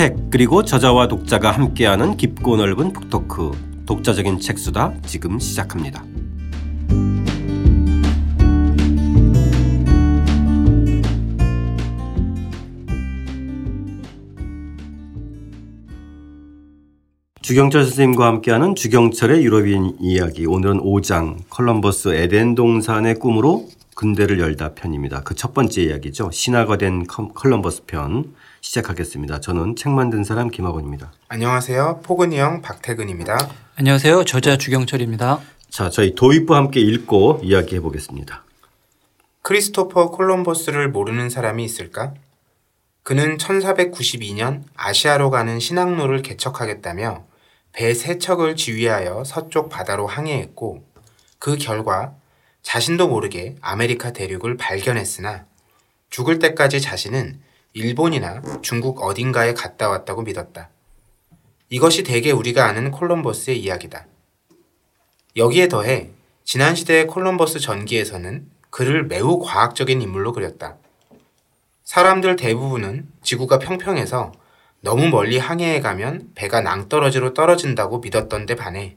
책 그리고 저자와 독자가 함께하는 깊고 넓은 book talk 독자적인 책수다 지금 시작합니다. 주경철 선생님과 함께하는 주경철의 유럽인 이야기 오늘은 5장 컬럼버스 에덴 동산의 꿈으로 근대를 열다 편입니다. 그 첫 번째 이야기죠. 신화가 된 컬럼버스 편 시작하겠습니다. 저는 책 만든 사람 김학원입니다. 안녕하세요. 포근이 형 박태근입니다. 안녕하세요. 저자 주경철입니다. 자, 저희 도입부 함께 읽고 이야기해 보겠습니다. 크리스토퍼 콜럼버스를 모르는 사람이 있을까? 그는 1492년 아시아로 가는 신항로를 개척하겠다며 배 세 척을 지휘하여 서쪽 바다로 항해했고 그 결과 자신도 모르게 아메리카 대륙을 발견했으나 죽을 때까지 자신은 일본이나 중국 어딘가에 갔다 왔다고 믿었다. 이것이 대개 우리가 아는 콜럼버스의 이야기다. 여기에 더해 지난 시대의 콜럼버스 전기에서는 그를 매우 과학적인 인물로 그렸다. 사람들 대부분은 지구가 평평해서 너무 멀리 항해해 가면 배가 낭떠러지로 떨어진다고 믿었던 데 반해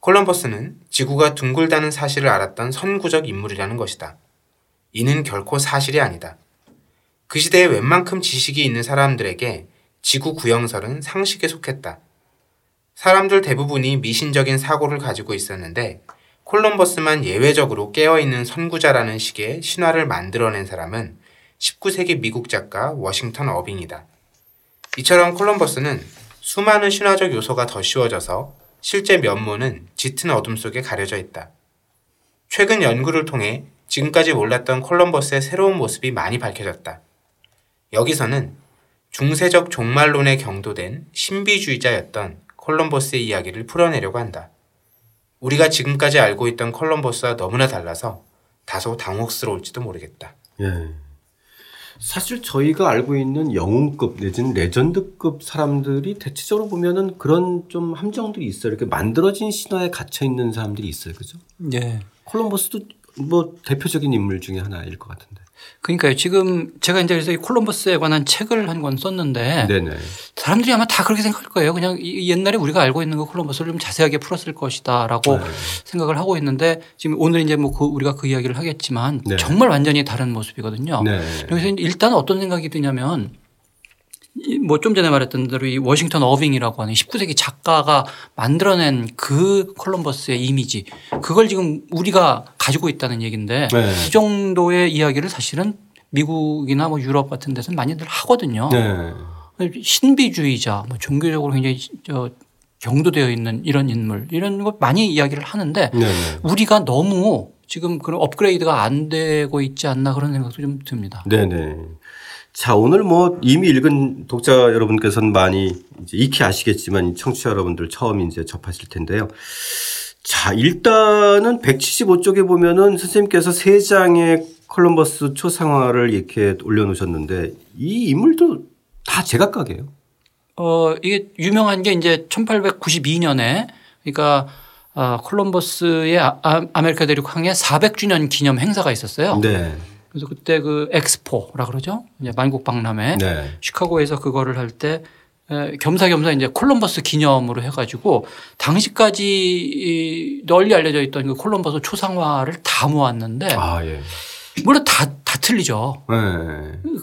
콜럼버스는 지구가 둥글다는 사실을 알았던 선구적 인물이라는 것이다. 이는 결코 사실이 아니다. 그 시대에 웬만큼 지식이 있는 사람들에게 지구 구형설은 상식에 속했다. 사람들 대부분이 미신적인 사고를 가지고 있었는데 콜럼버스만 예외적으로 깨어있는 선구자라는 식의 신화를 만들어낸 사람은 19세기 미국 작가 워싱턴 어빙이다. 이처럼 콜럼버스는 수많은 신화적 요소가 더 씌워져서 실제 면모는 짙은 어둠 속에 가려져 있다. 최근 연구를 통해 지금까지 몰랐던 콜럼버스의 새로운 모습이 많이 밝혀졌다. 여기서는 중세적 종말론에 경도된 신비주의자였던 콜럼버스의 이야기를 풀어내려고 한다. 우리가 지금까지 알고 있던 콜럼버스와 너무나 달라서 다소 당혹스러울지도 모르겠다. 예. 사실 저희가 알고 있는 영웅급 내지는 레전드급 사람들이 대체적으로 보면은 그런 좀 함정들이 있어요. 이렇게 만들어진 신화에 갇혀 있는 사람들이 있어요. 그죠? 네. 콜럼버스도 뭐 대표적인 인물 중에 하나일 것 같은데. 그러니까요. 지금 제가 이제 그래서 이 콜럼버스에 관한 책을 한 권 썼는데 네네. 사람들이 아마 다 그렇게 생각할 거예요. 그냥 옛날에 우리가 알고 있는 그 콜럼버스를 좀 자세하게 풀었을 것이다라고 네. 생각을 하고 있는데 지금 오늘 이제 뭐 그 우리가 그 이야기를 하겠지만 네. 정말 완전히 다른 모습이거든요. 네. 여기서 일단 어떤 생각이 드냐면 뭐 좀 전에 말했던 대로 이 워싱턴 어빙이라고 하는 19세기 작가가 만들어낸 그 콜럼버스의 이미지 그걸 지금 우리가 가지고 있다는 얘기인데 네. 이 정도의 이야기를 사실은 미국이나 뭐 유럽 같은 데서는 많이들 하거든요. 네. 신비주의자, 뭐 종교적으로 굉장히 저 경도되어 있는 이런 인물 이런 것 많이 이야기를 하는데 네네. 우리가 너무 지금 그런 업그레이드가 안 되고 있지 않나 그런 생각도 좀 듭니다. 네네. 자, 오늘 뭐 이미 읽은 독자 여러분께서는 많이 이제 익히 아시겠지만 청취자 여러분들 처음 이제 접하실 텐데요. 자, 일단은 175쪽에 보면은 선생님께서 세 장의 콜럼버스 초상화를 이렇게 올려놓으셨는데 이 인물도 다 제각각이에요. 어, 이게 유명한 게 이제 1892년에 그러니까 아, 콜럼버스의 아, 아, 아메리카 대륙 항해 400주년 기념 행사가 있었어요. 네. 그래서 그때 그 엑스포라 그러죠. 이제 만국 박람회 네. 시카고에서 그거를 할 때 겸사겸사 이제 콜럼버스 기념으로 해가지고 당시까지 이 널리 알려져 있던 그 콜럼버스 초상화를 다 모았는데 아, 예. 물론 다, 다 틀리죠. 네.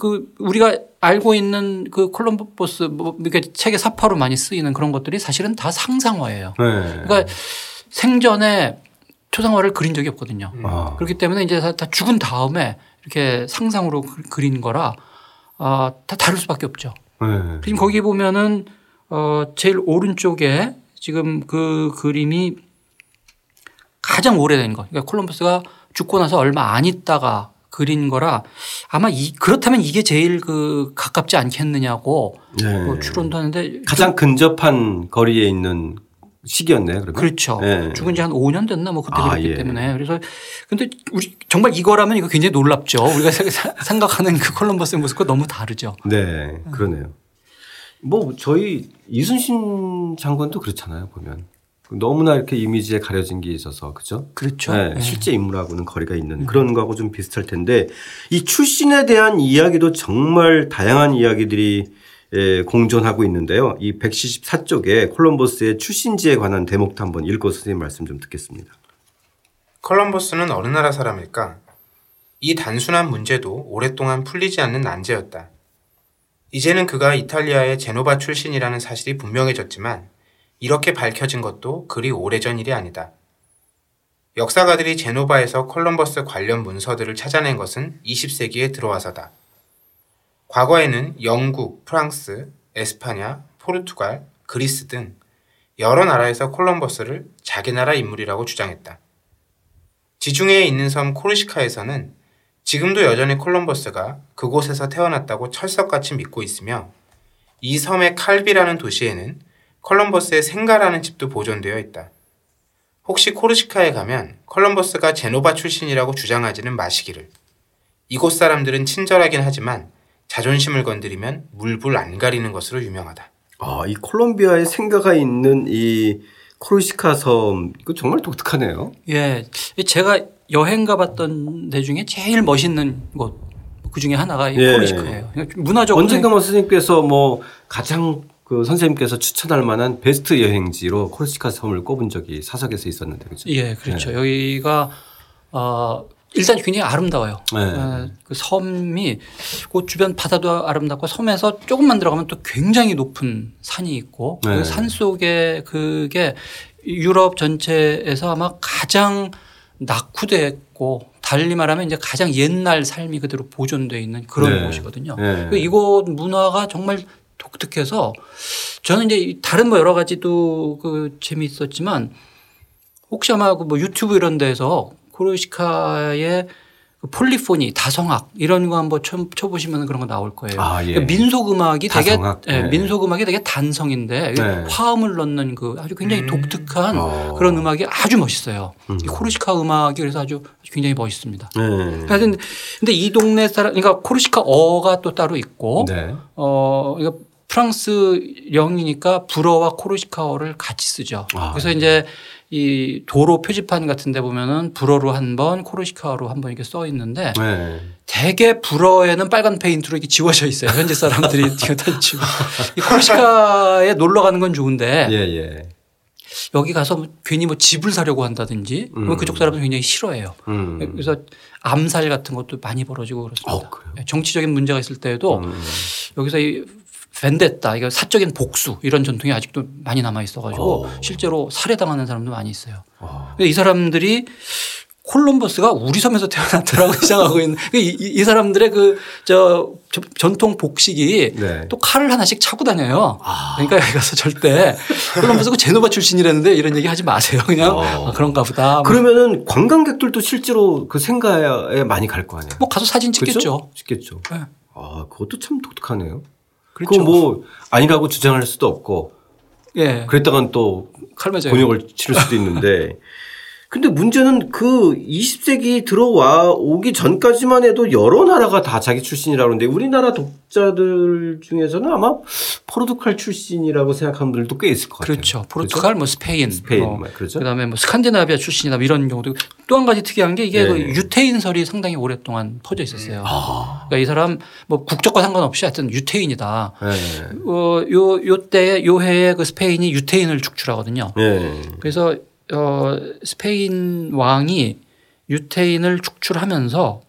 그 우리가 알고 있는 그 콜럼버스 뭐 이렇게 책에 사파로 많이 쓰이는 그런 것들이 사실은 다 상상화예요. 네. 그러니까 생전에 초상화를 그린 적이 없거든요. 아. 그렇기 때문에 이제 다, 다 죽은 다음에 이렇게 상상으로 그- 그린 거라 아, 다 다를 수밖에 없죠. 네. 지금 거기 보면은 어 제일 오른쪽에 지금 그 그림이 가장 오래된 거. 그러니까 콜럼버스가 죽고 나서 얼마 안 있다가 그린 거라 아마 이 그렇다면 이게 제일 그 가깝지 않겠느냐고 네. 뭐 추론도 하는데 가장 근접한 거리에 있는 시기였네요. 그러면. 그렇죠. 네. 죽은 지 한 5년 됐나 뭐 그때 아, 그랬기 예. 때문에 그래서 근데 우리 정말 이거라면 이거 굉장히 놀랍죠. 우리가 사- 생각하는 그 콜럼버스의 모습과 너무 다르죠. 네, 그러네요. 뭐 저희 이순신 장관도 그렇잖아요. 보면 너무나 이렇게 이미지에 가려진 게 있어서 그죠? 그렇죠. 네, 네. 실제 인물하고는 거리가 있는 그런 거하고 좀 비슷할 텐데 이 출신에 대한 이야기도 정말 다양한 이야기들이 예, 공존하고 있는데요. 이 174쪽에 콜럼버스의 출신지에 관한 대목도 한번 읽고 선생님 말씀 좀 듣겠습니다. 콜럼버스는 어느 나라 사람일까? 이 단순한 문제도 오랫동안 풀리지 않는 난제였다. 이제는 그가 이탈리아의 제노바 출신이라는 사실이 분명해졌지만 이렇게 밝혀진 것도 그리 오래전 일이 아니다. 역사가들이 제노바에서 콜럼버스 관련 문서들을 찾아낸 것은 20세기에 들어와서다. 과거에는 영국, 프랑스, 에스파냐, 포르투갈, 그리스 등 여러 나라에서 콜럼버스를 자기 나라 인물이라고 주장했다. 지중해에 있는 섬 코르시카에서는 지금도 여전히 콜럼버스가 그곳에서 태어났다고 철석같이 믿고 있으며 이 섬의 칼비라는 도시에는 콜럼버스의 생가라는 집도 보존되어 있다. 혹시 코르시카에 가면 콜럼버스가 제노바 출신이라고 주장하지는 마시기를. 이곳 사람들은 친절하긴 하지만 자존심을 건드리면 물불 안 가리는 것으로 유명하다. 아, 이 콜롬비아에 생가가 있는 이 코르시카 섬, 이거 정말 독특하네요. 예. 제가 여행 가봤던 데 중에 제일 멋있는 곳, 그 중에 하나가 이 예. 코르시카예요. 그러니까 문화적으로. 언젠가 뭐 선생님께서 뭐 가장 그 선생님께서 추천할 만한 베스트 여행지로 코르시카 섬을 꼽은 적이 사석에서 있었는데 그죠? 예, 그렇죠. 여기가 어 일단 굉장히 아름다워요. 네. 어, 그 섬이 그 주변 바다도 아름답고 섬에서 조금만 들어가면 또 굉장히 높은 산이 있고 네. 그산 속에 그게 유럽 전체에서 아마 가장 낙후됐고 달리 말하면 이제 가장 옛날 삶이 그대로 보존돼 있는 그런 네. 곳이거든요. 네. 그 이곳 문화가 정말 독특해서 저는 이제 다른 뭐 여러 가지도 그 재미있었지만 혹시 아마 그뭐 유튜브 이런 데서 코르시카의 그 폴리포니 다성악 이런 거 한번 쳐, 쳐보시면 그런 거 나올 거예요. 아, 예. 그러니까 민속 음악이 되게? 예, 네. 민속 음악이 되게 단성인데 네. 화음을 넣는 그 아주 굉장히 음. 독특한 어. 그런 음악이 아주 멋있어요. 음. 이 코르시카 음악이 그래서 아주 굉장히 멋있습니다. 네. 하여튼 근데 이 동네 사람 그러니까 코르시카 어가 또 따로 있고 네. 어, 이거 프랑스 영이니까 불어와 코르시카어를 같이 쓰죠. 아, 그래서 이제 이 도로 표지판 같은 데 보면은 불어로 한 번, 코르시카어로 한 번 이렇게 써 있는데 네. 대개 불어에는 빨간 페인트로 이렇게 지워져 있어요. 현지 사람들이. 이 코르시카에 놀러 가는 건 좋은데 예, 예. 여기 가서 뭐 괜히 뭐 집을 사려고 한다든지 음. 그쪽 사람들 굉장히 싫어해요. 음. 그래서 암살 같은 것도 많이 벌어지고 그렇습니다. 어, 그래요? 정치적인 문제가 있을 때에도 음. 여기서 이 벤데타, 이거 사적인 복수 이런 전통이 아직도 많이 남아 있어가지고 어. 실제로 살해당하는 사람도 많이 있어요. 어. 근데 이 사람들이 콜럼버스가 우리 섬에서 태어났더라고 생각하고 있는 이, 이, 이 사람들의 그 저 전통 복식이 네. 또 칼을 하나씩 차고 다녀요. 아. 그러니까 여기 가서 절대 콜럼버스가 제노바 출신이라는데 이런 얘기 하지 마세요. 그냥 어. 아, 그런가 보다. 뭐, 그러면은 관광객들도 실제로 그 생가에 많이 갈 거 아니에요? 뭐 가서 사진 찍겠죠. 그죠? 찍겠죠. 네. 아, 그것도 참 독특하네요. 그렇죠. 그거 뭐 아니라고 주장할 수도 없고 예. 그랬다간 또 칼 맞아요. 곤욕을 치를 수도 있는데 근데 문제는 그 20세기 들어와 오기 전까지만 해도 여러 나라가 다 자기 출신이라고 그러는데 우리나라 독자들 중에서는 아마 포르투갈 출신이라고 생각하는 분들도 꽤 있을 것 같아요. 그렇죠. 포르투갈, 뭐 스페인, 스페인, 뭐뭐 그렇죠. 그다음에 뭐 스칸디나비아 출신이다 뭐 이런 경우도 또 한 가지 특이한 게 이게 네. 그 유태인설이 상당히 오랫동안 퍼져 있었어요. 아. 그러니까 이 사람 뭐 국적과 상관없이 하여튼 유태인이다. 네. 어, 요, 요 때, 요 해에 그 스페인이 유태인을 축출하거든요. 네. 그래서 어, 스페인 왕이 유태인을 축출하면서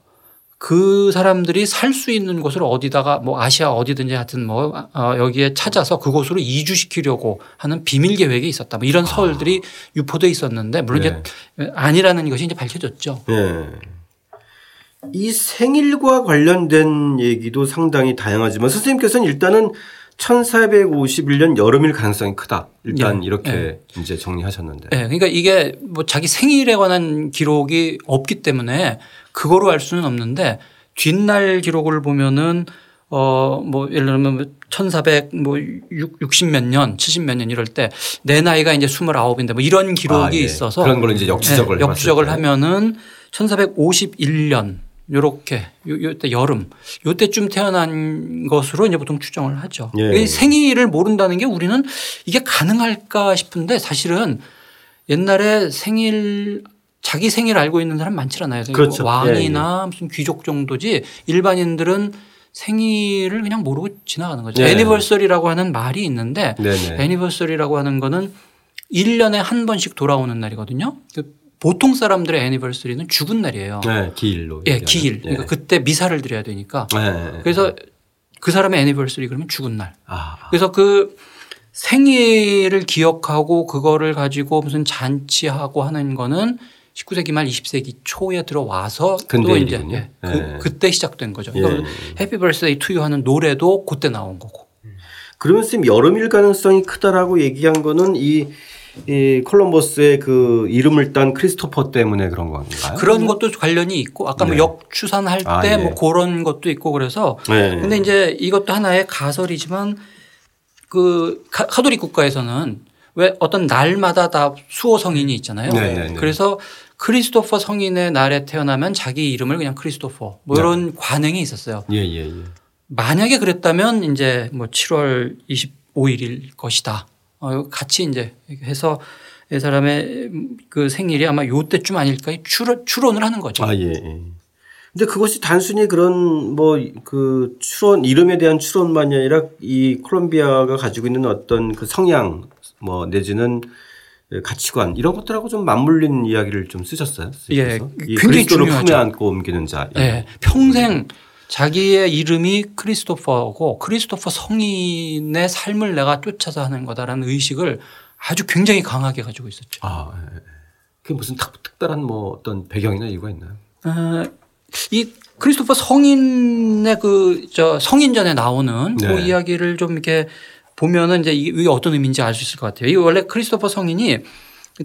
그 사람들이 살 수 있는 곳을 어디다가 뭐 아시아 어디든지 하여튼 뭐 어, 여기에 찾아서 그곳으로 이주시키려고 하는 비밀 계획이 있었다. 뭐 이런 설들이 유포돼 있었는데 물론 네. 이제 아니라는 것이 이제 밝혀졌죠. 네. 이 생일과 관련된 얘기도 상당히 다양하지만 선생님께서는 일단은 1451년 여름일 가능성이 크다. 일단 예. 이렇게 예. 이제 정리하셨는데. 네, 그러니까 이게 뭐 자기 생일에 관한 기록이 없기 때문에 그거로 알 수는 없는데 뒷날 기록을 보면은 어 뭐 예를 들면 1400뭐 60몇 년, 70몇 년 이럴 때 내 나이가 이제 29인데 뭐 이런 기록이 아, 예. 있어서 그런 걸로 이제 역추적을 네, 역추적을. 하면은 1451년 요렇게 요, 요때 여름 요때쯤 태어난 것으로 이제 보통 추정을 하죠. 예. 이 생일을 모른다는 게 우리는 이게 가능할까 싶은데 사실은 옛날에 생일 자기 생일 알고 있는 사람 많지 않아요. 그렇죠. 왕이나 무슨 귀족 정도지 일반인들은 생일을 그냥 모르고 지나가는 거죠. 네. 애니버서리라고 하는 말이 있는데 네네. 애니버서리라고 하는 거는 1년에 한 번씩 돌아오는 날이거든요. 그 보통 사람들의 애니버서리는 죽은 날이에요. 네, 기일로. 예, 얘기하는. 기일. 그러니까 그때 미사를 드려야 되니까. 네. 그래서 그 사람의 anniversary 그러면 죽은 날. 아, 그래서 그 생일을 기억하고 그거를 가지고 무슨 잔치하고 하는 거는 19세기 말 20세기 초에 들어와서 또 이제. 예, 그, 네. 그때 시작된 거죠. 예. 그러니까 Happy Birthday to You 하는 노래도 그때 나온 거고. 그러면 선생님 여름일 가능성이 크다라고 얘기한 거는 이, 이 콜럼버스의 그 이름을 딴 크리스토퍼 때문에 그런 건가요? 그런 것도 관련이 있고 아까 뭐 네. 역추산할 아, 때 예. 뭐 그런 것도 있고 그래서 네. 근데 이제 이것도 하나의 가설이지만 그 카- 카톨릭 국가에서는 왜 어떤 날마다 다 수호 성인이 있잖아요. 네, 네, 네. 그래서 크리스토퍼 성인의 날에 태어나면 자기 이름을 그냥 크리스토퍼 뭐 이런 관행이 있었어요. 예, 예, 예. 만약에 그랬다면 이제 뭐 7월 25일일 것이다. 어, 같이 이제 해서 이 사람의 그 생일이 아마 요때쯤 아닐까 추론, 추론을 하는 거죠. 아, 예, 예. 근데 그것이 단순히 그런 뭐 그 추론 이름에 대한 추론만이 아니라 이 콜롬비아가 가지고 있는 어떤 그 성향 뭐 내지는 가치관 이런 것들하고 좀 맞물린 이야기를 좀 쓰셨어요. 예, 그래서 이 굉장히 그리스도를 중요하죠. 품에 안고 옮기는 자. 예, 평생 자기의 이름이 크리스토퍼고 크리스토퍼 성인의 삶을 내가 쫓아서 하는 거다라는 의식을 아주 굉장히 강하게 가지고 있었죠. 아, 예, 예. 그게 무슨 특, 특별한 뭐 어떤 배경이나 이유가 있나요? 어, 이 크리스토퍼 성인의 그 저 성인전에 나오는 그 네. 이야기를 좀 이렇게 보면은 이제 이게 어떤 의미인지 알 수 있을 것 같아요. 이 원래 크리스토퍼 성인이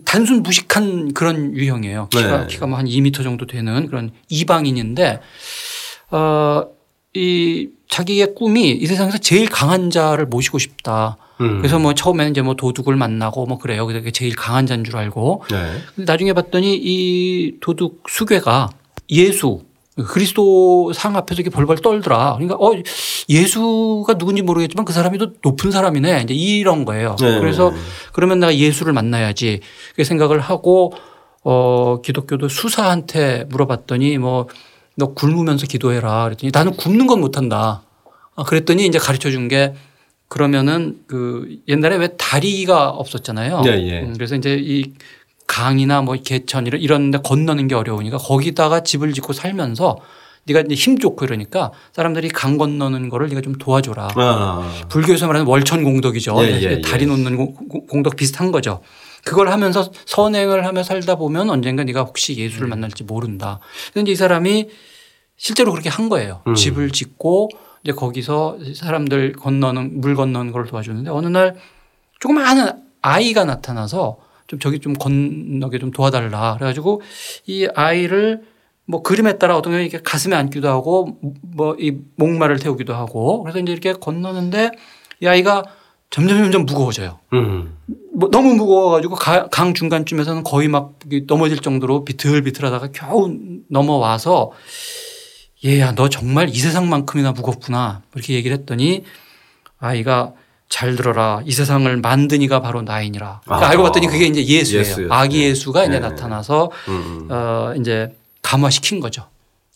단순 무식한 그런 유형이에요. 키가 네. 키가 뭐한 2미터 정도 되는 그런 이방인인데 어, 이 자기의 꿈이 이 세상에서 제일 강한 자를 모시고 싶다. 음. 그래서 뭐 처음에는 이제 뭐 도둑을 만나고 뭐 그래요. 그게 제일 강한 자인 줄 알고 네. 근데 나중에 봤더니 이 도둑 수괴가 예수 그리스도 상 앞에서 이렇게 벌벌 떨더라. 그러니까 어 예수가 누군지 모르겠지만 그 사람이 더 높은 사람이네. 이제 이런 거예요. 네. 그래서 그러면 내가 예수를 만나야지. 그 생각을 하고 어 기독교도 수사한테 물어봤더니 뭐 너 굶으면서 기도해라. 그랬더니 나는 굶는 건 못한다. 아, 그랬더니 이제 가르쳐 준 게 그러면은 그 옛날에 왜 다리가 없었잖아요. 네, 예. 음, 그래서 이제 이 강이나 뭐 개천 이런 데 건너는 게 어려우니까 거기다가 집을 짓고 살면서 네가 이제 힘 좋고 이러니까 사람들이 강 건너는 거를 네가 좀 도와줘라. 아, 불교에서 말하는 월천 공덕이죠. 예, 예, 예. 다리 놓는 공- 공- 공덕 비슷한 거죠. 그걸 하면서 선행을 하며 살다 보면 언젠가 네가 혹시 예수를 음. 만날지 모른다. 그런데 이 사람이 실제로 그렇게 한 거예요. 음. 집을 짓고 이제 거기서 사람들 건너는 물 건너는 걸 도와주는데 어느 날 조그마한 아이가 나타나서 좀 저기 좀 건너게 좀 도와달라. 그래가지고 이 아이를 뭐 그림에 따라 어떤 경우 이렇게 가슴에 안기도 하고 뭐 이 목마를 태우기도 하고 그래서 이제 이렇게 건너는데 이 아이가 점점 점점 무거워져요. 음. 뭐 너무 무거워가지고 가- 강 중간쯤에서는 거의 막 넘어질 정도로 비틀비틀하다가 겨우 넘어와서 얘야 너 정말 이 세상만큼이나 무겁구나 이렇게 얘기를 했더니 아이가 잘 들어라 이 세상을 만든 이가 바로 나이니라. 그러니까 아. 알고 봤더니 그게 이제 예수예요. 예수였어요. 아기 네. 예수가 이제 네. 나타나서 음, 음. 어 이제 감화시킨 거죠.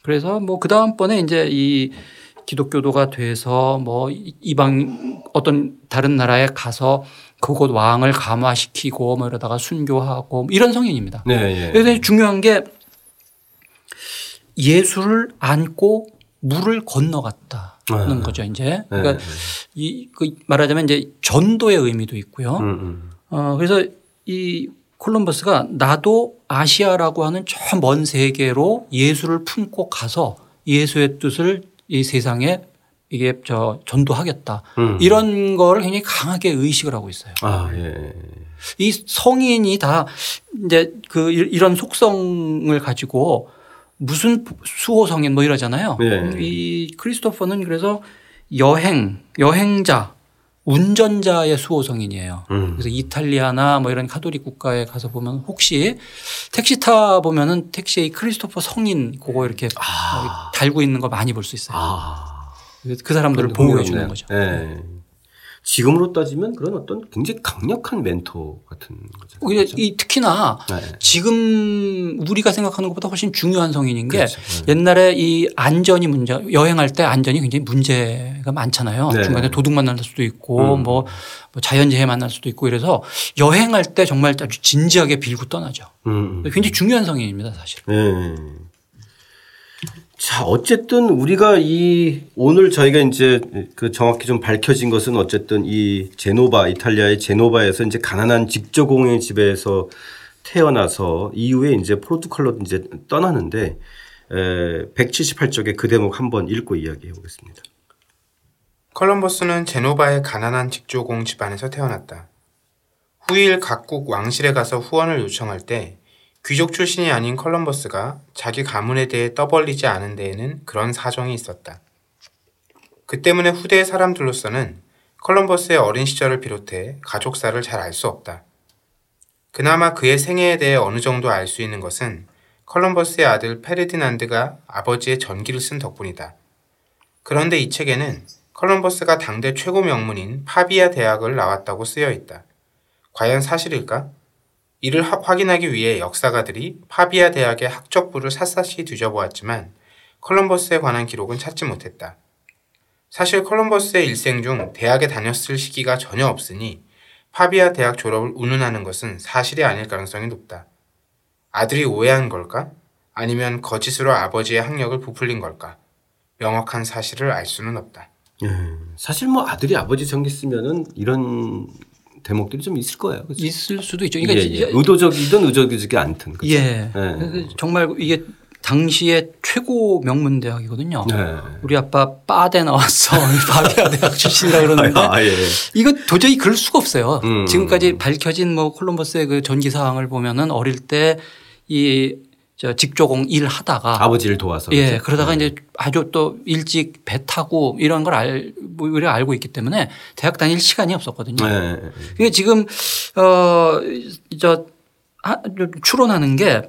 그래서 뭐 그 다음번에 이제 이 기독교도가 돼서 뭐 이방 어떤 다른 나라에 가서 그곳 왕을 감화시키고 뭐 이러다가 순교하고 뭐 이런 성인입니다. 네, 예. 그래서 중요한 게 예수를 안고 물을 건너갔다는 아. 거죠. 이제 네. 그러니까 이그 말하자면 이제 전도의 의미도 있고요. 음, 음. 어, 그래서 이 콜럼버스가 나도 아시아라고 하는 저 먼 세계로 예수를 품고 가서 예수의 뜻을 이 세상에 이게 저 전도하겠다. 음. 이런 거를 굉장히 강하게 의식을 하고 있어요. 아, 예. 이 성인이 다 이제 그 이- 이런 속성을 가지고 무슨 수호 성인 뭐 이러잖아요. 네. 이 크리스토퍼는 그래서 여행, 여행자, 운전자의 수호 성인이에요. 음. 그래서 이탈리아나 뭐 이런 카톨릭 국가에 가서 보면 혹시 택시 타 보면은 택시에 이 크리스토퍼 성인 그거 이렇게 달고 있는 거 많이 볼 수 있어요. 아. 그 사람들을 보호해 주는 거죠. 예. 지금으로 따지면 그런 어떤 굉장히 강력한 멘토 같은 거죠. 오히려 이 특히나 네. 지금 우리가 생각하는 것보다 훨씬 중요한 성인인 게 그렇죠. 옛날에 이 안전이 문제 여행할 때 안전이 굉장히 문제가 많잖아요. 네. 중간에 도둑 만날 수도 있고 음. 뭐, 뭐 자연재해 만날 수도 있고 이래서 여행할 때 정말 아주 진지하게 빌고 떠나죠. 음, 음. 굉장히 중요한 성인입니다 사실. 네. 자, 어쨌든 우리가 이 오늘 저희가 이제 그 정확히 좀 밝혀진 것은 어쨌든 이 제노바 이탈리아의 제노바에서 이제 가난한 직조공의 집에서 태어나서 이후에 이제 포르투갈로 이제 떠나는데 에 178쪽에 그 대목 한번 읽고 이야기해 보겠습니다. 컬럼버스는 제노바의 가난한 직조공 집안에서 태어났다. 후일 각국 왕실에 가서 후원을 요청할 때 귀족 출신이 아닌 컬럼버스가 자기 가문에 대해 떠벌리지 않은 데에는 그런 사정이 있었다. 그 때문에 후대의 사람들로서는 컬럼버스의 어린 시절을 비롯해 가족사를 잘 알 수 없다. 그나마 그의 생애에 대해 어느 정도 알 수 있는 것은 컬럼버스의 아들 페르디난드가 아버지의 전기를 쓴 덕분이다. 그런데 이 책에는 컬럼버스가 당대 최고 명문인 파비아 대학을 나왔다고 쓰여 있다. 과연 사실일까? 이를 하- 확인하기 위해 역사가들이 파비아 대학의 학적부를 샅샅이 뒤져보았지만 컬럼버스에 관한 기록은 찾지 못했다. 사실 컬럼버스의 일생 중 대학에 다녔을 시기가 전혀 없으니 파비아 대학 졸업을 운운하는 것은 사실이 아닐 가능성이 높다. 아들이 오해한 걸까? 아니면 거짓으로 아버지의 학력을 부풀린 걸까? 명확한 사실을 알 수는 없다. 사실 뭐 아들이 아버지 쓰면은 이런 대목들이 좀 있을 거예요. 그렇죠? 있을 수도 있죠. 예, 그러니까 예. 의도적이든 의도적이지 않든. 그렇죠? 예. 네. 정말 이게 당시의 최고 명문 대학이거든요. 네. 우리 아빠 빠대 나왔어. 바비아 대학 출신이라 그러는데 아, 예. 이거 도저히 그럴 수가 없어요. 음. 지금까지 밝혀진 뭐 콜럼버스의 그 전기 사항을 보면은 어릴 때이저 직조공 일 하다가 아버지를 도와서. 예 그렇죠? 그러다가 이제 아주 또 일찍 배 타고 이런 걸 알, 뭐 우리가 알고 있기 때문에 대학 다닐 시간이 없었거든요. 네. 이게 지금 어저 추론하는 게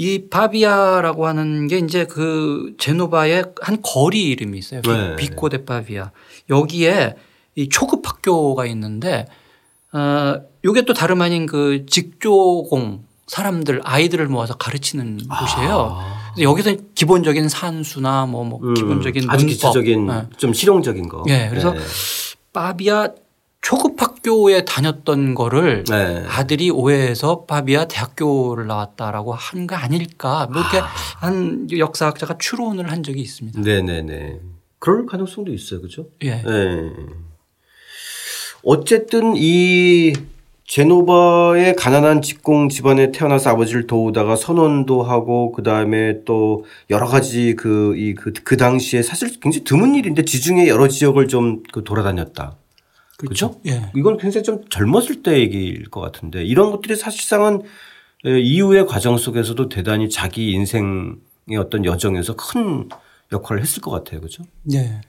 이 바비아라고 하는 게 이제 그 제노바의 한 거리 이름이 있어요. 비- 네. 비코 데 바비아. 여기에 이 초급 학교가 있는데 어 요게 또 다름 아닌 그 직조공 사람들 아이들을 모아서 가르치는 곳이에요. 그래서 여기서 기본적인 산수나 뭐, 뭐 음, 기본적인 아주. 기초적인 네. 좀 실용적인 거. 예, 그래서 바비아 초급 학교에 다녔던 거를 네. 아들이 오해해서 바비아 대학교를 나왔다라고 한 거 아닐까 뭐 이렇게 한 역사학자가 추론을 한 적이 있습니다. 네네네. 그럴 가능성도 있어요. 그죠? 예. 네. 어쨌든 이 제노바의 가난한 직공 집안에 태어나서 아버지를 도우다가 선원도 하고 그 다음에 또 여러 가지 그이그그 당시에 사실 굉장히 드문 일인데 지중해 여러 지역을 좀 그 돌아다녔다. 그렇죠? 예. 이건 굉장히 좀 젊었을 때 얘기일 것 같은데 이런 것들이 사실상은 에, 이후의 과정 속에서도 대단히 자기 인생의 어떤 여정에서 큰 역할을 했을 것 같아요. 그죠? 예. 예.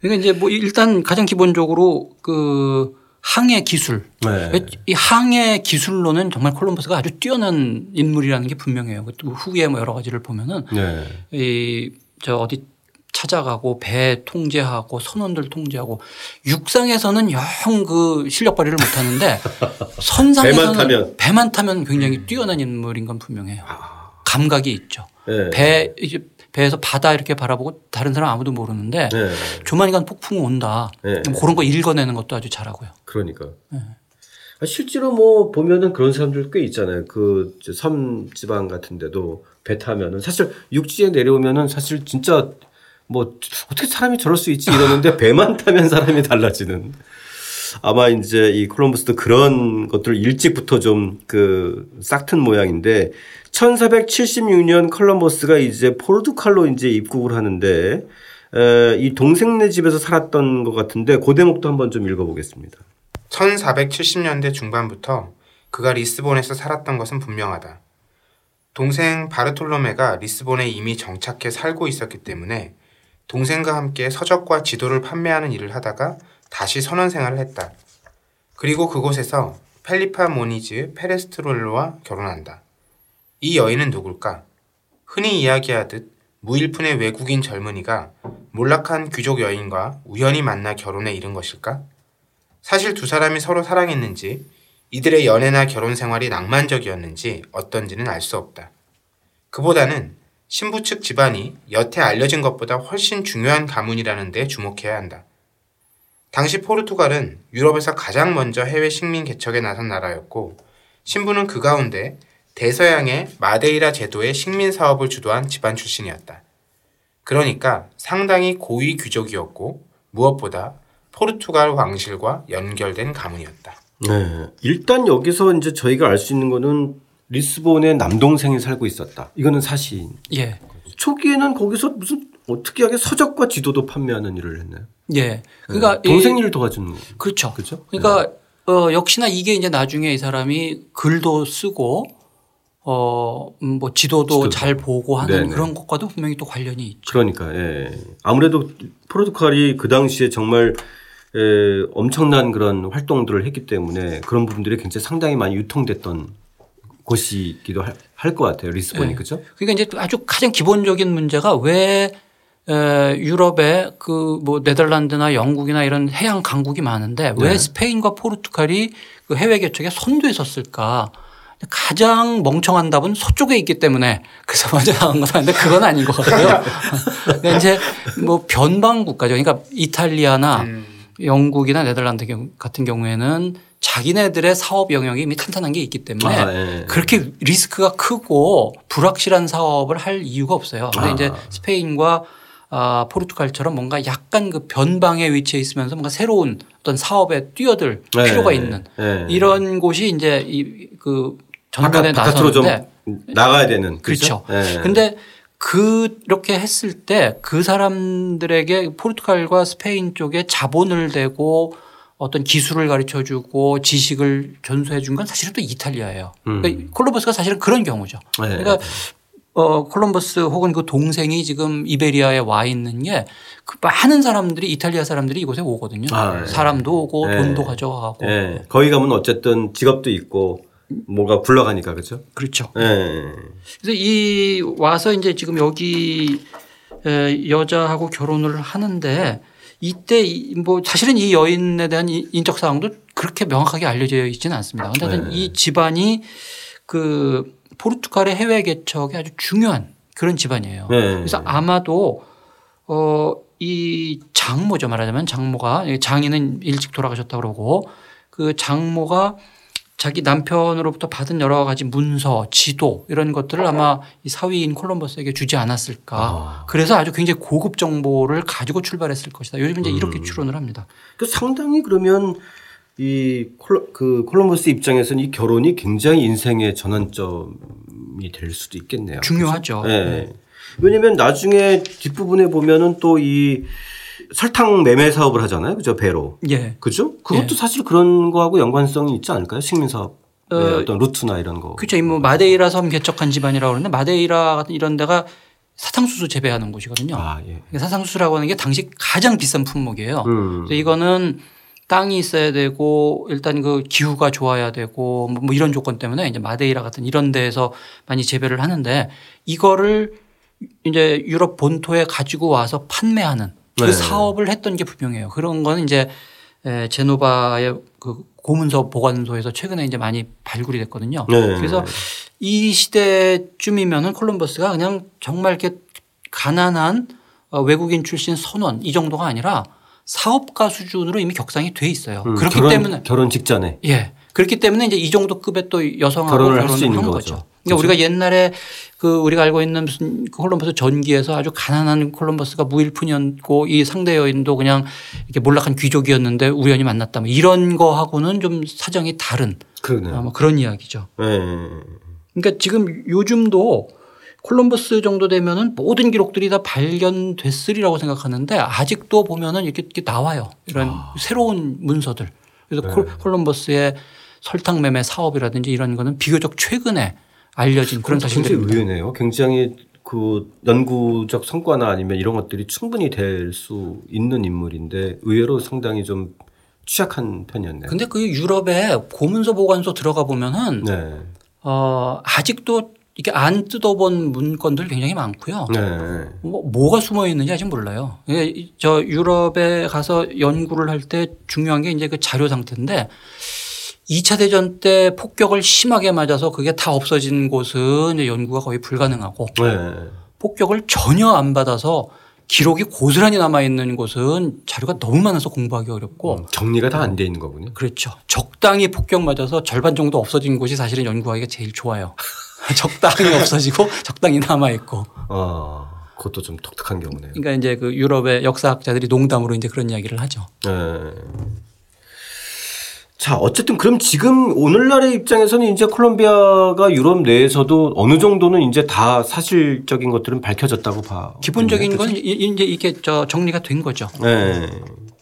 그러니까 이제 뭐 일단 가장 기본적으로 그 항해 기술. 네. 이 항해 기술로는 정말 콜럼버스가 아주 뛰어난 인물이라는 게 분명해요. 또 후에 뭐 여러 가지를 보면은 네. 이저 어디 찾아가고 배 통제하고 선원들 통제하고 육상에서는 영 그 실력 발휘를 못 하는데 선상에서는 배만 타면. 배만 타면 굉장히 뛰어난 인물인 건 분명해요. 감각이 있죠. 네. 배 이제 배에서 바다 이렇게 바라보고 다른 사람 아무도 모르는데 네. 조만간 폭풍 온다. 네. 그런 거 읽어내는 것도 아주 잘하고요. 그러니까. 아, 실제로 뭐 보면은 그런 사람들 꽤 있잖아요. 그 섬 지방 같은데도 배 타면은 사실 육지에 내려오면은 사실 진짜 뭐 어떻게 사람이 저럴 수 있지 이러는데 배만 타면 사람이 달라지는. 아마 이제 이 콜럼버스도 그런 것들을 일찍부터 좀 그 싹튼 모양인데 1476년 콜럼버스가 이제 포르투갈로 이제 입국을 하는데 에, 이 동생네 집에서 살았던 것 같은데 그 대목도 한번 좀 읽어보겠습니다. 1470년대 중반부터 그가 리스본에서 살았던 것은 분명하다. 동생 바르톨로메가 리스본에 이미 정착해 살고 있었기 때문에 동생과 함께 서적과 지도를 판매하는 일을 하다가 다시 선원 생활을 했다. 그리고 그곳에서 펠리파 모니즈 페레스트롤로와 결혼한다. 이 여인은 누굴까? 흔히 이야기하듯 무일푼의 외국인 젊은이가 몰락한 귀족 여인과 우연히 만나 결혼에 이른 것일까? 사실 두 사람이 서로 사랑했는지 이들의 연애나 결혼 생활이 낭만적이었는지 어떤지는 알 수 없다. 그보다는 신부 측 집안이 여태 알려진 것보다 훨씬 중요한 가문이라는 데 주목해야 한다. 당시 포르투갈은 유럽에서 가장 먼저 해외 식민 개척에 나선 나라였고 신부는 그 가운데 대서양의 마데이라 제도의 식민 사업을 주도한 집안 출신이었다. 그러니까 상당히 고위 귀족이었고 무엇보다 포르투갈 왕실과 연결된 가문이었다. 네. 일단 여기서 이제 저희가 알 수 있는 거는 리스본에 남동생이 살고 있었다. 이거는 사실 예. 초기에는 거기서 무슨 어떻게 하게 서적과 지도도 판매하는 일을 했나요? 예. 그러니까 네. 동생 이- 일을 도와주는 거. 그렇죠. 그죠? 그러니까 어, 역시나 이게 이제 나중에 이 사람이 글도 쓰고 어, 음, 뭐 지도도 지도도. 잘 보고 하는 네네. 그런 것과도 분명히 또 관련이 있죠. 그러니까 예. 아무래도 포르투갈이 그 당시에 정말 에, 엄청난 그런 활동들을 했기 때문에 그런 부분들이 굉장히 상당히 많이 유통됐던 곳이기도 할 것 같아요. 리스본이 네. 그죠? 그러니까 이제 아주 가장 기본적인 문제가 왜 에, 유럽에 그뭐 네덜란드나 영국이나 이런 해양 강국이 많은데 왜 네. 스페인과 포르투갈이 그 해외 개척에 선두에 섰을까? 가장 멍청한 답은 서쪽에 있기 때문에 그래서 먼저 나온 것 같은데 그건 아닌 것 같고요. 근데 이제 뭐 변방 국가죠. 그러니까 이탈리아나 음, 영국이나 네덜란드 같은 경우에는 자기네들의 사업 영역이 이미 탄탄한 게 있기 때문에 아, 예. 그렇게 리스크가 크고 불확실한 사업을 할 이유가 없어요. 근데 아. 이제 스페인과 아, 포르투갈처럼 뭔가 약간 그 변방에 위치해 있으면서 뭔가 새로운 어떤 사업에 뛰어들 네. 필요가 있는 네. 이런 곳이 이제 이 그 전반에 나섰는데 나가야 되는 그렇죠. 예. 근데 그렇게 했을 때 그 사람들에게 포르투갈과 스페인 쪽에 자본을 대고 어떤 기술을 가르쳐 주고 지식을 전수해 준 건 사실은 또 이탈리아예요. 음. 그러니까 콜럼버스가 사실은 그런 경우죠. 네. 그러니까 어 콜럼버스 혹은 그 동생이 지금 이베리아에 와 있는 게 그 많은 사람들이 이탈리아 사람들이 이곳에 오거든요. 아, 네. 사람도 오고 네. 돈도 가져가고 예. 거기 가면 어쨌든 직업도 있고 뭐가 굴러가니까 그죠? 그렇죠. 예. 그래서 이 와서 이제 지금 여기 에, 여자하고 결혼을 하는데 이때 이- 뭐 사실은 이 여인에 대한 이 인적 사항도 그렇게 명확하게 알려져 있지는 않습니다. 근데 하여튼 네. 이 집안이 그 포르투갈의 해외 개척에 아주 중요한 그런 집안이에요. 네. 그래서 아마도 어, 이 장모죠 말하자면 장모가 장인은 일찍 돌아가셨다 그러고 그 장모가 자기 남편으로부터 받은 여러 가지 문서, 지도 이런 것들을 아마 이 사위인 콜럼버스에게 주지 않았을까. 아. 그래서 아주 굉장히 고급 정보를 가지고 출발했을 것이다. 요즘 이제 이렇게 음. 추론을 합니다. 그 상당히 그러면 이 콜, 그 콜럼버스 입장에서는 이 결혼이 굉장히 인생의 전환점이 될 수도 있겠네요. 중요하죠. 예. 왜냐면 나중에 뒷부분에 보면은 또 이 설탕 매매 사업을 하잖아요. 그죠? 배로. 예. 그죠? 그것도 예. 사실 그런 거하고 연관성이 있지 않을까요? 식민 사업. 의 어, 어떤 루트나 이런 거. 그렇죠. 이뭐 마데이라 섬 개척한 집안이라고 그러는데 마데이라 같은 이런 데가 사탕수수 재배하는 곳이거든요. 아, 예. 사탕수수라고 하는 게 당시 가장 비싼 품목이에요. 음. 그래서 이거는 땅이 있어야 되고 일단 그 기후가 좋아야 되고 뭐 이런 조건 때문에 이제 마데이라 같은 이런 데에서 많이 재배를 하는데 이거를 이제 유럽 본토에 가지고 와서 판매하는 그 네. 사업을 했던 게 분명해요. 그런 거는 이제 에, 제노바의 그 고문서 보관소에서 최근에 이제 많이 발굴이 됐거든요. 네. 그래서 이 시대쯤이면은 콜럼버스가 그냥 정말 이렇게 가난한 어, 외국인 출신 선원 이 정도가 아니라 사업가 수준으로 이미 격상이 돼 있어요. 음, 그렇기 결혼, 때문에 결혼 직전에. 예. 그렇기 때문에 이제 이 정도 급의 또 여성하고 결혼을 결혼을, 할수 있는 한 거죠. 거죠. 그러니까 우리가 옛날에 그 우리가 알고 있는 무슨 그 콜럼버스 전기에서 아주 가난한 콜럼버스가 무일푼이었고 이 상대 여인도 그냥 이렇게 몰락한 귀족이었는데 우연히 만났다. 뭐 이런 거하고는 좀 사정이 다른 그러네요. 아마 그런 이야기죠. 예. 그러니까 지금 요즘도 콜럼버스 정도 되면은 모든 기록들이 다 발견됐으리라고 생각하는데 아직도 보면은 이렇게, 이렇게 나와요. 이런 아. 새로운 문서들. 그래서 네. 콜- 콜럼버스의 설탕 매매 사업이라든지 이런 거는 비교적 최근에 알려진 그런 사실들입니다. 의외네요. 굉장히 그 연구적 성과나 아니면 이런 것들이 충분히 될 수 있는 인물인데 의외로 상당히 좀 취약한 편이었네요. 근데 그 유럽에 고문서 보관소 들어가 보면은 네. 어, 아직도 이렇게 안 뜯어본 문건들 굉장히 많고요. 네. 뭐, 뭐가 숨어 있는지 아직 몰라요. 이게 저 유럽에 가서 연구를 할 때 중요한 게 이제 그 자료 상태인데 2차 대전 때 폭격을 심하게 맞아서 그게 다 없어진 곳은 이제 연구가 거의 불가능하고 네. 폭격을 전혀 안 받아서 기록이 고스란히 남아 있는 곳은 자료가 너무 많아서 공부하기 어렵고 음, 정리가 다 안 돼 있는 거군요. 그렇죠. 적당히 폭격 맞아서 절반 정도 없어진 곳이 사실은 연구하기가 제일 좋아요. 적당히 없어지고 적당히 남아 있고. 아, 그것도 좀 독특한 경우네요. 그러니까 이제 그 유럽의 역사학자들이 농담으로 이제 그런 이야기를 하죠. 네. 자, 어쨌든 그럼 지금 오늘날의 입장에서는 이제 콜롬비아가 유럽 내에서도 어느 정도는 이제 다 사실적인 것들은 밝혀졌다고 봐. 기본적인 건 이- 이제 이게 저 정리가 된 거죠. 네.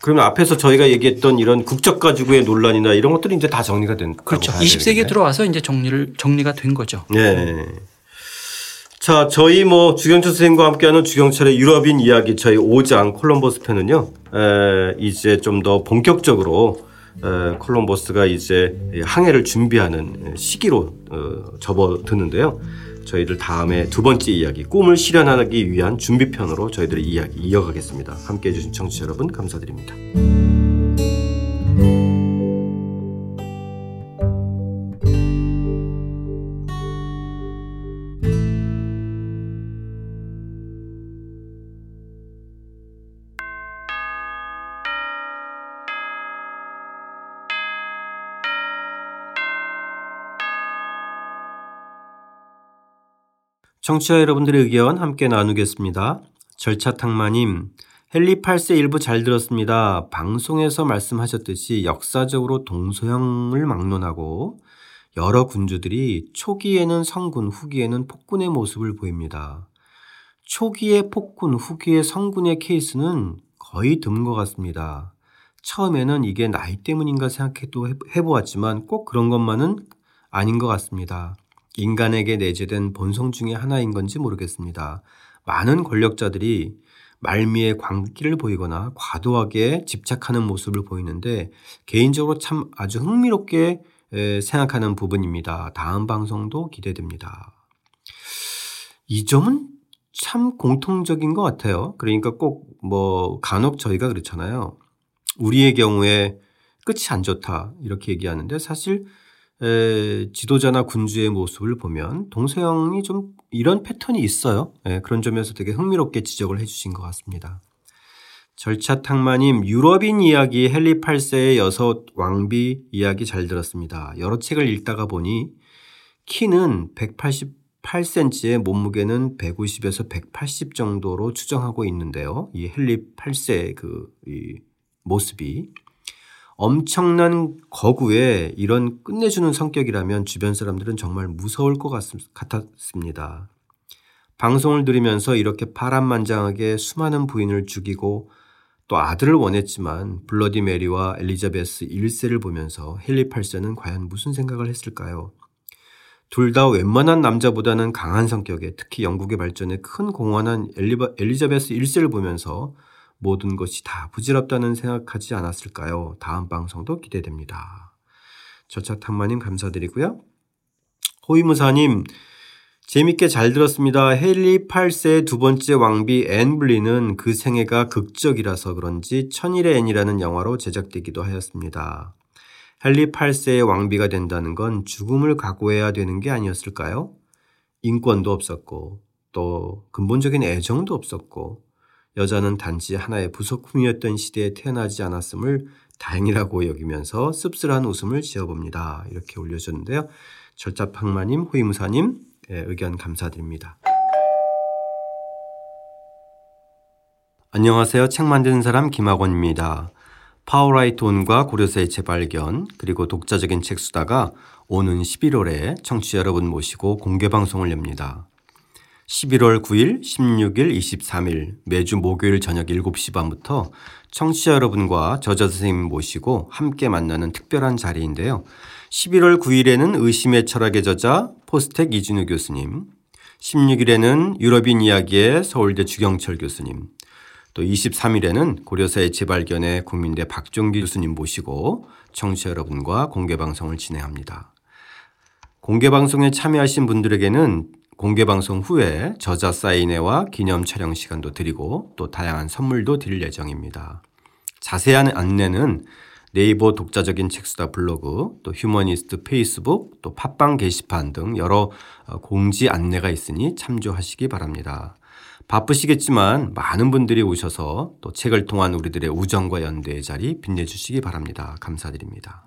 그러면 앞에서 저희가 얘기했던 이런 국적 가지고의 논란이나 이런 것들이 이제 다 정리가 된 그렇죠. 봐야 20세기에 되겠네. 들어와서 이제 정리를 정리가 된 거죠. 네. 자, 저희 뭐 주경철 선생님과 함께하는 주경철의 유럽인 이야기 저희 5장 콜럼버스 편은요. 에, 이제 좀 더 본격적으로 에, 콜럼버스가 이제 항해를 준비하는 시기로 어, 접어드는데요. 저희들 다음에 두 번째 이야기 꿈을 실현하기 위한 준비편으로 저희들의 이야기 이어가겠습니다. 함께해 주신 청취자 여러분 감사드립니다. 청취자 여러분들의 의견 함께 나누겠습니다. 절차탕마님, 헨리 8세 일부 잘 들었습니다. 방송에서 말씀하셨듯이 역사적으로 동서양을 막론하고 여러 군주들이 초기에는 성군, 후기에는 폭군의 모습을 보입니다. 초기의 폭군, 후기의 성군의 케이스는 거의 드문 것 같습니다. 처음에는 이게 나이 때문인가 생각해도 해- 해보았지만 꼭 그런 것만은 아닌 것 같습니다. 인간에게 내재된 본성 중의 하나인 건지 모르겠습니다. 많은 권력자들이 말미에 광기를 보이거나 과도하게 집착하는 모습을 보이는데 개인적으로 참 아주 흥미롭게 에, 생각하는 부분입니다. 다음 방송도 기대됩니다. 이 점은 참 공통적인 것 같아요. 그러니까 꼭 뭐 간혹 저희가 그렇잖아요. 우리의 경우에 끝이 안 좋다 이렇게 얘기하는데 사실 에, 지도자나 군주의 모습을 보면 동서양이 좀 이런 패턴이 있어요. 예, 그런 점에서 되게 흥미롭게 지적을 해주신 것 같습니다. 절차 탕마님 유럽인 이야기 헨리 8세의 여섯 왕비 이야기 잘 들었습니다. 여러 책을 읽다가 보니 키는 188cm에 몸무게는 150에서 180 정도로 추정하고 있는데요. 이 헨리 8세의 그이 모습이 엄청난 거구에 이런 끝내주는 성격이라면 주변 사람들은 정말 무서울 것 같, 같았습니다. 방송을 들으면서 이렇게 파란만장하게 수많은 부인을 죽이고 또 아들을 원했지만 블러디 메리와 엘리자베스 1세를 보면서 헨리 8세는 과연 무슨 생각을 했을까요? 둘 다 웬만한 남자보다는 강한 성격에 특히 영국의 발전에 큰 공헌한 엘리바, 엘리자베스 1세를 보면서 모든 것이 다 부질없다는 생각하지 않았을까요? 다음 방송도 기대됩니다. 절차탁마님 감사드리고요. 호위무사님 재밌게 잘 들었습니다. 헨리 8세의 두 번째 왕비 앤 불린은 그 생애가 극적이라서 그런지 천일의 앤이라는 영화로 제작되기도 하였습니다. 헨리 8세의 왕비가 된다는 건 죽음을 각오해야 되는 게 아니었을까요? 인권도 없었고 또 근본적인 애정도 없었고 여자는 단지 하나의 부속품이었던 시대에 태어나지 않았음을 다행이라고 여기면서 씁쓸한 웃음을 지어봅니다. 이렇게 올려줬는데요. 절차탁마님, 호위무사님 예, 의견 감사드립니다. 안녕하세요. 책 만드는 사람 김학원입니다. Power Writer On과 고려사의 재발견 그리고 독자적인 책 수다가 오는 11월에 청취자 여러분 모시고 공개 방송을 엽니다. 11월 9일, 16일, 23일 매주 목요일 저녁 7시 반부터 청취자 여러분과 저자 선생님 모시고 함께 만나는 특별한 자리인데요. 11월 9일에는 의심의 철학의 저자 포스텍 이진우 교수님, 16일에는 유럽인 이야기의 서울대 주경철 교수님, 또 23일에는 고려사의 재발견의 국민대 박종기 교수님 모시고 청취자 여러분과 공개 방송을 진행합니다. 공개 방송에 참여하신 분들에게는 공개 방송 후에 저자 사인회와 기념 촬영 시간도 드리고 또 다양한 선물도 드릴 예정입니다. 자세한 안내는 네이버 독자적인 책수다 블로그, 또 휴머니스트 페이스북, 또 팟빵 게시판 등 여러 어, 공지 안내가 있으니 참조하시기 바랍니다. 바쁘시겠지만 많은 분들이 오셔서 또 책을 통한 우리들의 우정과 연대의 자리 빛내주시기 바랍니다. 감사드립니다.